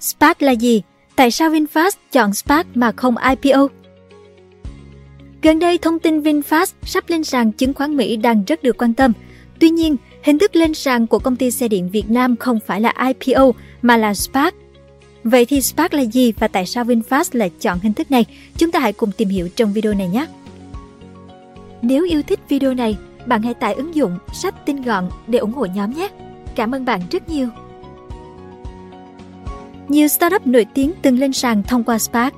SPAC là gì? Tại sao VinFast chọn SPAC mà không IPO? Gần đây, thông tin VinFast sắp lên sàn chứng khoán Mỹ đang rất được quan tâm. Tuy nhiên, hình thức lên sàn của công ty xe điện Việt Nam không phải là IPO mà là SPAC. Vậy thì SPAC là gì và tại sao VinFast lại chọn hình thức này? Chúng ta hãy cùng tìm hiểu trong video này nhé! Nếu yêu thích video này, bạn hãy tải ứng dụng sách tinh gọn để ủng hộ nhóm nhé! Cảm ơn bạn rất nhiều! Nhiều startup nổi tiếng từng lên sàn thông qua SPAC.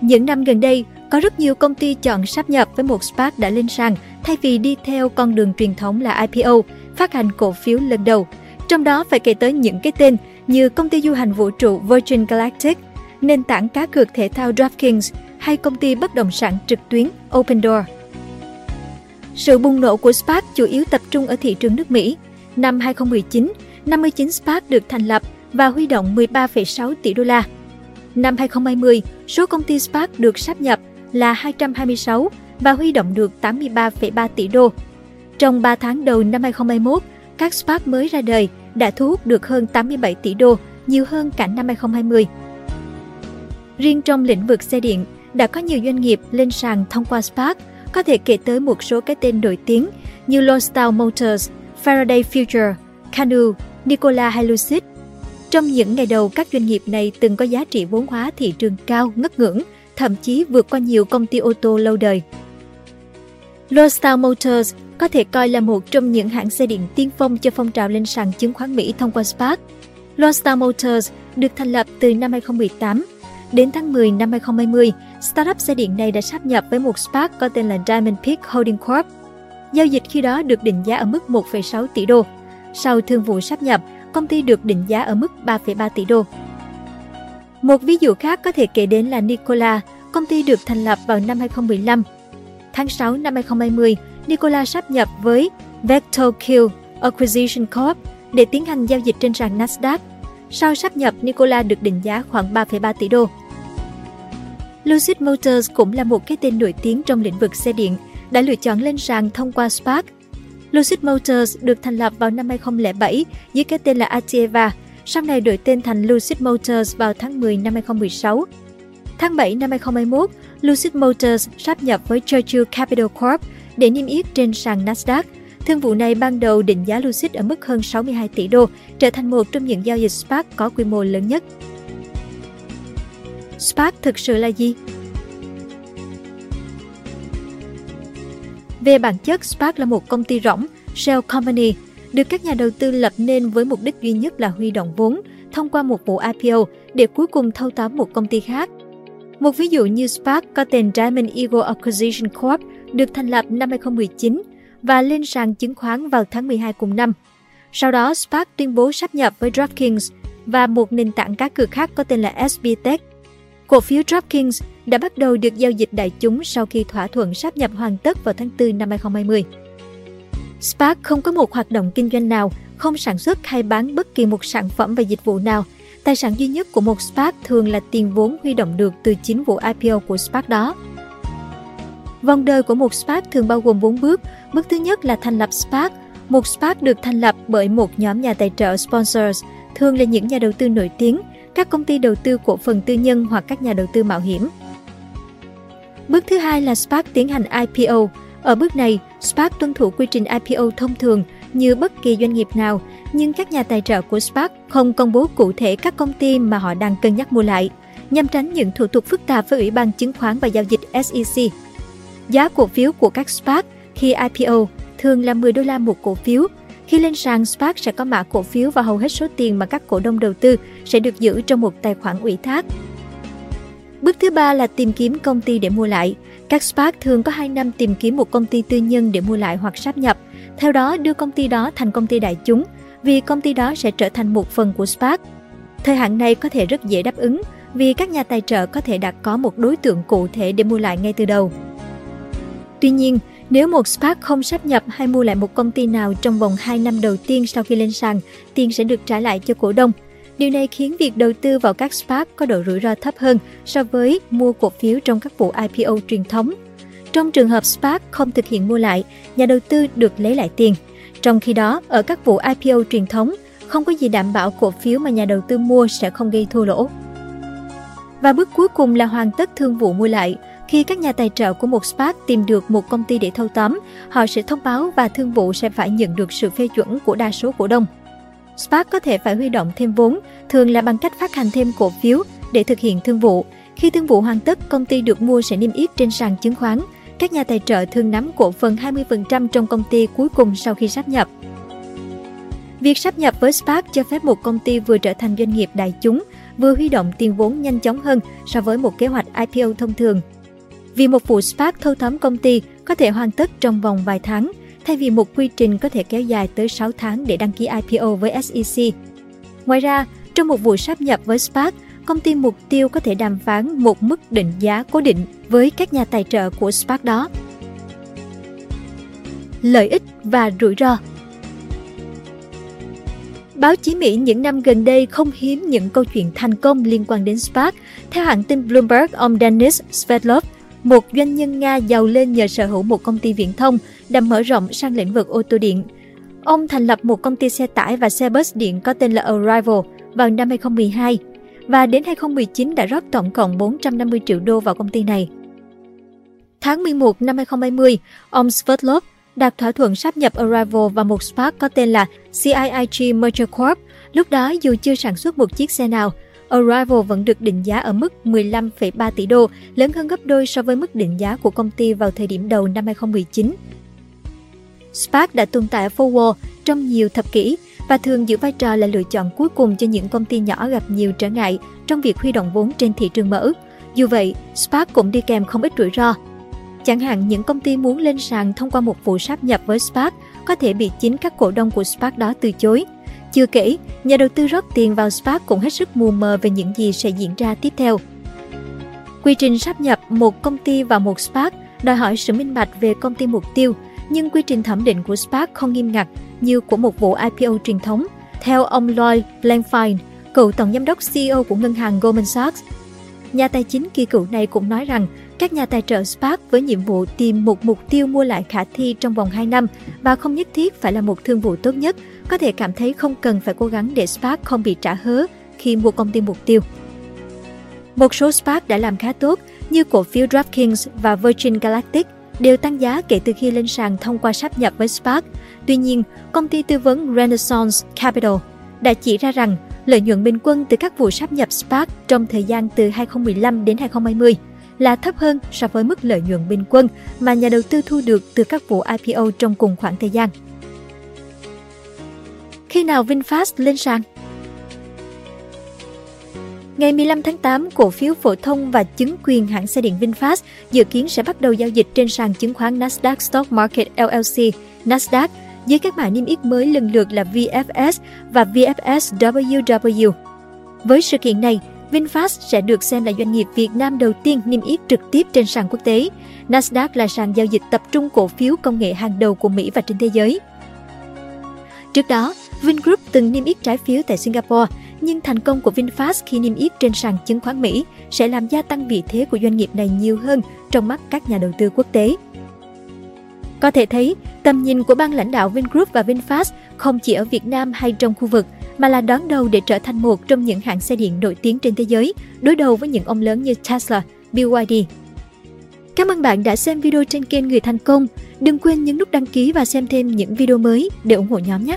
Những năm gần đây, có rất nhiều công ty chọn sáp nhập với một SPAC đã lên sàn thay vì đi theo con đường truyền thống là IPO, phát hành cổ phiếu lần đầu. Trong đó phải kể tới những cái tên như công ty du hành vũ trụ Virgin Galactic, nền tảng cá cược thể thao DraftKings hay công ty bất động sản trực tuyến OpenDoor. Sự bùng nổ của SPAC chủ yếu tập trung ở thị trường nước Mỹ. Năm 2019, 59 SPAC được thành lập và huy động 13,6 tỷ đô la. Năm 2020, số công ty Spark được sáp nhập là 226 và huy động được 83,3 tỷ đô. Trong 3 tháng đầu năm 2021, các Spark mới ra đời đã thu hút được hơn 87 tỷ đô, nhiều hơn cả năm 2020. Riêng trong lĩnh vực xe điện, đã có nhiều doanh nghiệp lên sàn thông qua Spark, có thể kể tới một số cái tên nổi tiếng như Lonstar Motors, Faraday Future, Canoo, Nikola hay trong những ngày đầu, các doanh nghiệp này từng có giá trị vốn hóa thị trường cao ngất ngưỡng, thậm chí vượt qua nhiều công ty ô tô lâu đời. Lordstown Motors có thể coi là một trong những hãng xe điện tiên phong cho phong trào lên sàn chứng khoán Mỹ thông qua SPAC. Lordstown Motors được thành lập từ năm 2018. Đến tháng 10 năm 2020, startup xe điện này đã sáp nhập với một SPAC có tên là Diamond Peak Holding Corp. Giao dịch khi đó được định giá ở mức 1,6 tỷ đô. Sau thương vụ sáp nhập, công ty được định giá ở mức 3,3 tỷ đô. Một ví dụ khác có thể kể đến là Nikola, công ty được thành lập vào năm 2015. Tháng 6 năm 2020, Nikola sáp nhập với VectorQ Acquisition Corp để tiến hành giao dịch trên sàn Nasdaq. Sau sáp nhập, Nikola được định giá khoảng 3,3 tỷ đô. Lucid Motors cũng là một cái tên nổi tiếng trong lĩnh vực xe điện, đã lựa chọn lên sàn thông qua Spark. Lucid Motors được thành lập vào năm 2007 dưới cái tên là Atieva, sau này đổi tên thành Lucid Motors vào tháng 10 năm 2016. Tháng 7 năm 2021, Lucid Motors sáp nhập với Churchill Capital Corp để niêm yết trên sàn Nasdaq. Thương vụ này ban đầu định giá Lucid ở mức hơn 62 tỷ đô, trở thành một trong những giao dịch SPAC có quy mô lớn nhất. SPAC thực sự là gì? Về bản chất, Spark là một công ty rỗng, shell company, được các nhà đầu tư lập nên với mục đích duy nhất là huy động vốn thông qua một vụ IPO để cuối cùng thâu tóm một công ty khác. Một ví dụ như Spark có tên Diamond Eagle Acquisition Corp được thành lập năm 2019 và lên sàn chứng khoán vào tháng 12 cùng năm. Sau đó, Spark tuyên bố sáp nhập với DraftKings và một nền tảng cá cược khác có tên là SBTech. Cổ phiếu DraftKings đã bắt đầu được giao dịch đại chúng sau khi thỏa thuận sáp nhập hoàn tất vào tháng 4 năm 2020. Spark không có một hoạt động kinh doanh nào, không sản xuất hay bán bất kỳ một sản phẩm và dịch vụ nào. Tài sản duy nhất của một Spark thường là tiền vốn huy động được từ chính vụ IPO của Spark đó. Vòng đời của một Spark thường bao gồm 4 bước. Bước thứ nhất là thành lập Spark. Một Spark được thành lập bởi một nhóm nhà tài trợ sponsors, thường là những nhà đầu tư nổi tiếng, các công ty đầu tư cổ phần tư nhân hoặc các nhà đầu tư mạo hiểm. Bước thứ hai là Spark tiến hành IPO. Ở bước này, Spark tuân thủ quy trình IPO thông thường như bất kỳ doanh nghiệp nào, nhưng các nhà tài trợ của Spark không công bố cụ thể các công ty mà họ đang cân nhắc mua lại, nhằm tránh những thủ tục phức tạp với Ủy ban Chứng khoán và Giao dịch SEC. Giá cổ phiếu của các Spark khi IPO thường là 10 đô la một cổ phiếu. Khi lên sàn, Spark sẽ có mã cổ phiếu và hầu hết số tiền mà các cổ đông đầu tư sẽ được giữ trong một tài khoản ủy thác. Bước thứ ba là tìm kiếm công ty để mua lại. Các SPAC thường có 2 năm tìm kiếm một công ty tư nhân để mua lại hoặc sáp nhập. Theo đó, đưa công ty đó thành công ty đại chúng, vì công ty đó sẽ trở thành một phần của SPAC. Thời hạn này có thể rất dễ đáp ứng, vì các nhà tài trợ có thể đã có một đối tượng cụ thể để mua lại ngay từ đầu. Tuy nhiên, nếu một SPAC không sáp nhập hay mua lại một công ty nào trong vòng 2 năm đầu tiên sau khi lên sàn, tiền sẽ được trả lại cho cổ đông. Điều này khiến việc đầu tư vào các SPAC có độ rủi ro thấp hơn so với mua cổ phiếu trong các vụ IPO truyền thống. Trong trường hợp SPAC không thực hiện mua lại, nhà đầu tư được lấy lại tiền. Trong khi đó, ở các vụ IPO truyền thống, không có gì đảm bảo cổ phiếu mà nhà đầu tư mua sẽ không gây thua lỗ. Và bước cuối cùng là hoàn tất thương vụ mua lại. Khi các nhà tài trợ của một SPAC tìm được một công ty để thâu tóm, họ sẽ thông báo và thương vụ sẽ phải nhận được sự phê chuẩn của đa số cổ đông. SPAC có thể phải huy động thêm vốn, thường là bằng cách phát hành thêm cổ phiếu để thực hiện thương vụ. Khi thương vụ hoàn tất, công ty được mua sẽ niêm yết trên sàn chứng khoán. Các nhà tài trợ thường nắm cổ phần 20% trong công ty cuối cùng sau khi sáp nhập. Việc sáp nhập với SPAC cho phép một công ty vừa trở thành doanh nghiệp đại chúng, vừa huy động tiền vốn nhanh chóng hơn so với một kế hoạch IPO thông thường. Vì một vụ SPAC thâu tóm công ty có thể hoàn tất trong vòng vài tháng, thay vì một quy trình có thể kéo dài tới 6 tháng để đăng ký IPO với SEC. Ngoài ra, trong một vụ sáp nhập với SPAC, công ty mục tiêu có thể đàm phán một mức định giá cố định với các nhà tài trợ của SPAC đó. Lợi ích và rủi ro Báo chí Mỹ những năm gần đây không hiếm những câu chuyện thành công liên quan đến SPAC. Theo hãng tin Bloomberg, ông dennis Svetlov, một doanh nhân Nga giàu lên nhờ sở hữu một công ty viễn thông đã mở rộng sang lĩnh vực ô tô điện. Ông thành lập một công ty xe tải và xe bus điện có tên là Arrival vào năm 2012 và đến 2019 đã rót tổng cộng 450 triệu đô vào công ty này. Tháng 11 năm 2020, ông Svetlov đạt thỏa thuận sáp nhập Arrival vào một SPAC có tên là CIIG Merger Corp. Lúc đó dù chưa sản xuất một chiếc xe nào, Arrival vẫn được định giá ở mức 15,3 tỷ đô, lớn hơn gấp đôi so với mức định giá của công ty vào thời điểm đầu năm 2019. SPAC đã tồn tại ở Forward trong nhiều thập kỷ và thường giữ vai trò là lựa chọn cuối cùng cho những công ty nhỏ gặp nhiều trở ngại trong việc huy động vốn trên thị trường mở. Dù vậy, SPAC cũng đi kèm không ít rủi ro. Chẳng hạn những công ty muốn lên sàn thông qua một vụ sáp nhập với SPAC có thể bị chính các cổ đông của SPAC đó từ chối. Chưa kể, nhà đầu tư rót tiền vào SPAC cũng hết sức mù mờ về những gì sẽ diễn ra tiếp theo. Quy trình sáp nhập một công ty vào một SPAC đòi hỏi sự minh bạch về công ty mục tiêu, nhưng quy trình thẩm định của SPAC không nghiêm ngặt như của một vụ IPO truyền thống. Theo ông Lloyd Blankfein, cựu tổng giám đốc CEO của ngân hàng Goldman Sachs, nhà tài chính kỳ cựu này cũng nói rằng các nhà tài trợ SPAC với nhiệm vụ tìm một mục tiêu mua lại khả thi trong vòng 2 năm và không nhất thiết phải là một thương vụ tốt nhất, có thể cảm thấy không cần phải cố gắng để SPAC không bị trả hớ khi mua công ty mục tiêu. Một số SPAC đã làm khá tốt như cổ phiếu DraftKings và Virgin Galactic đều tăng giá kể từ khi lên sàn thông qua sáp nhập với SPAC. Tuy nhiên, công ty tư vấn Renaissance Capital đã chỉ ra rằng lợi nhuận bình quân từ các vụ sáp nhập SPAC trong thời gian từ 2015 đến 2020 là thấp hơn so với mức lợi nhuận bình quân mà nhà đầu tư thu được từ các vụ IPO trong cùng khoảng thời gian. Khi nào VinFast lên sàn? Ngày 15 tháng 8, cổ phiếu phổ thông và chứng quyền hãng xe điện VinFast dự kiến sẽ bắt đầu giao dịch trên sàn chứng khoán Nasdaq Stock Market LLC, Nasdaq, dưới các mã niêm yết mới lần lượt là VFS và VFSWW. Với sự kiện này, VinFast sẽ được xem là doanh nghiệp Việt Nam đầu tiên niêm yết trực tiếp trên sàn quốc tế. Nasdaq là sàn giao dịch tập trung cổ phiếu công nghệ hàng đầu của Mỹ và trên thế giới. Trước đó, Vingroup từng niêm yết trái phiếu tại Singapore, nhưng thành công của VinFast khi niêm yết trên sàn chứng khoán Mỹ sẽ làm gia tăng vị thế của doanh nghiệp này nhiều hơn trong mắt các nhà đầu tư quốc tế. Có thể thấy, tầm nhìn của ban lãnh đạo Vingroup và VinFast không chỉ ở Việt Nam hay trong khu vực, mà là đón đầu để trở thành một trong những hãng xe điện nổi tiếng trên thế giới, đối đầu với những ông lớn như Tesla, BYD. Cảm ơn bạn đã xem video trên kênh Người Thành Công. Đừng quên nhấn nút đăng ký và xem thêm những video mới để ủng hộ nhóm nhé!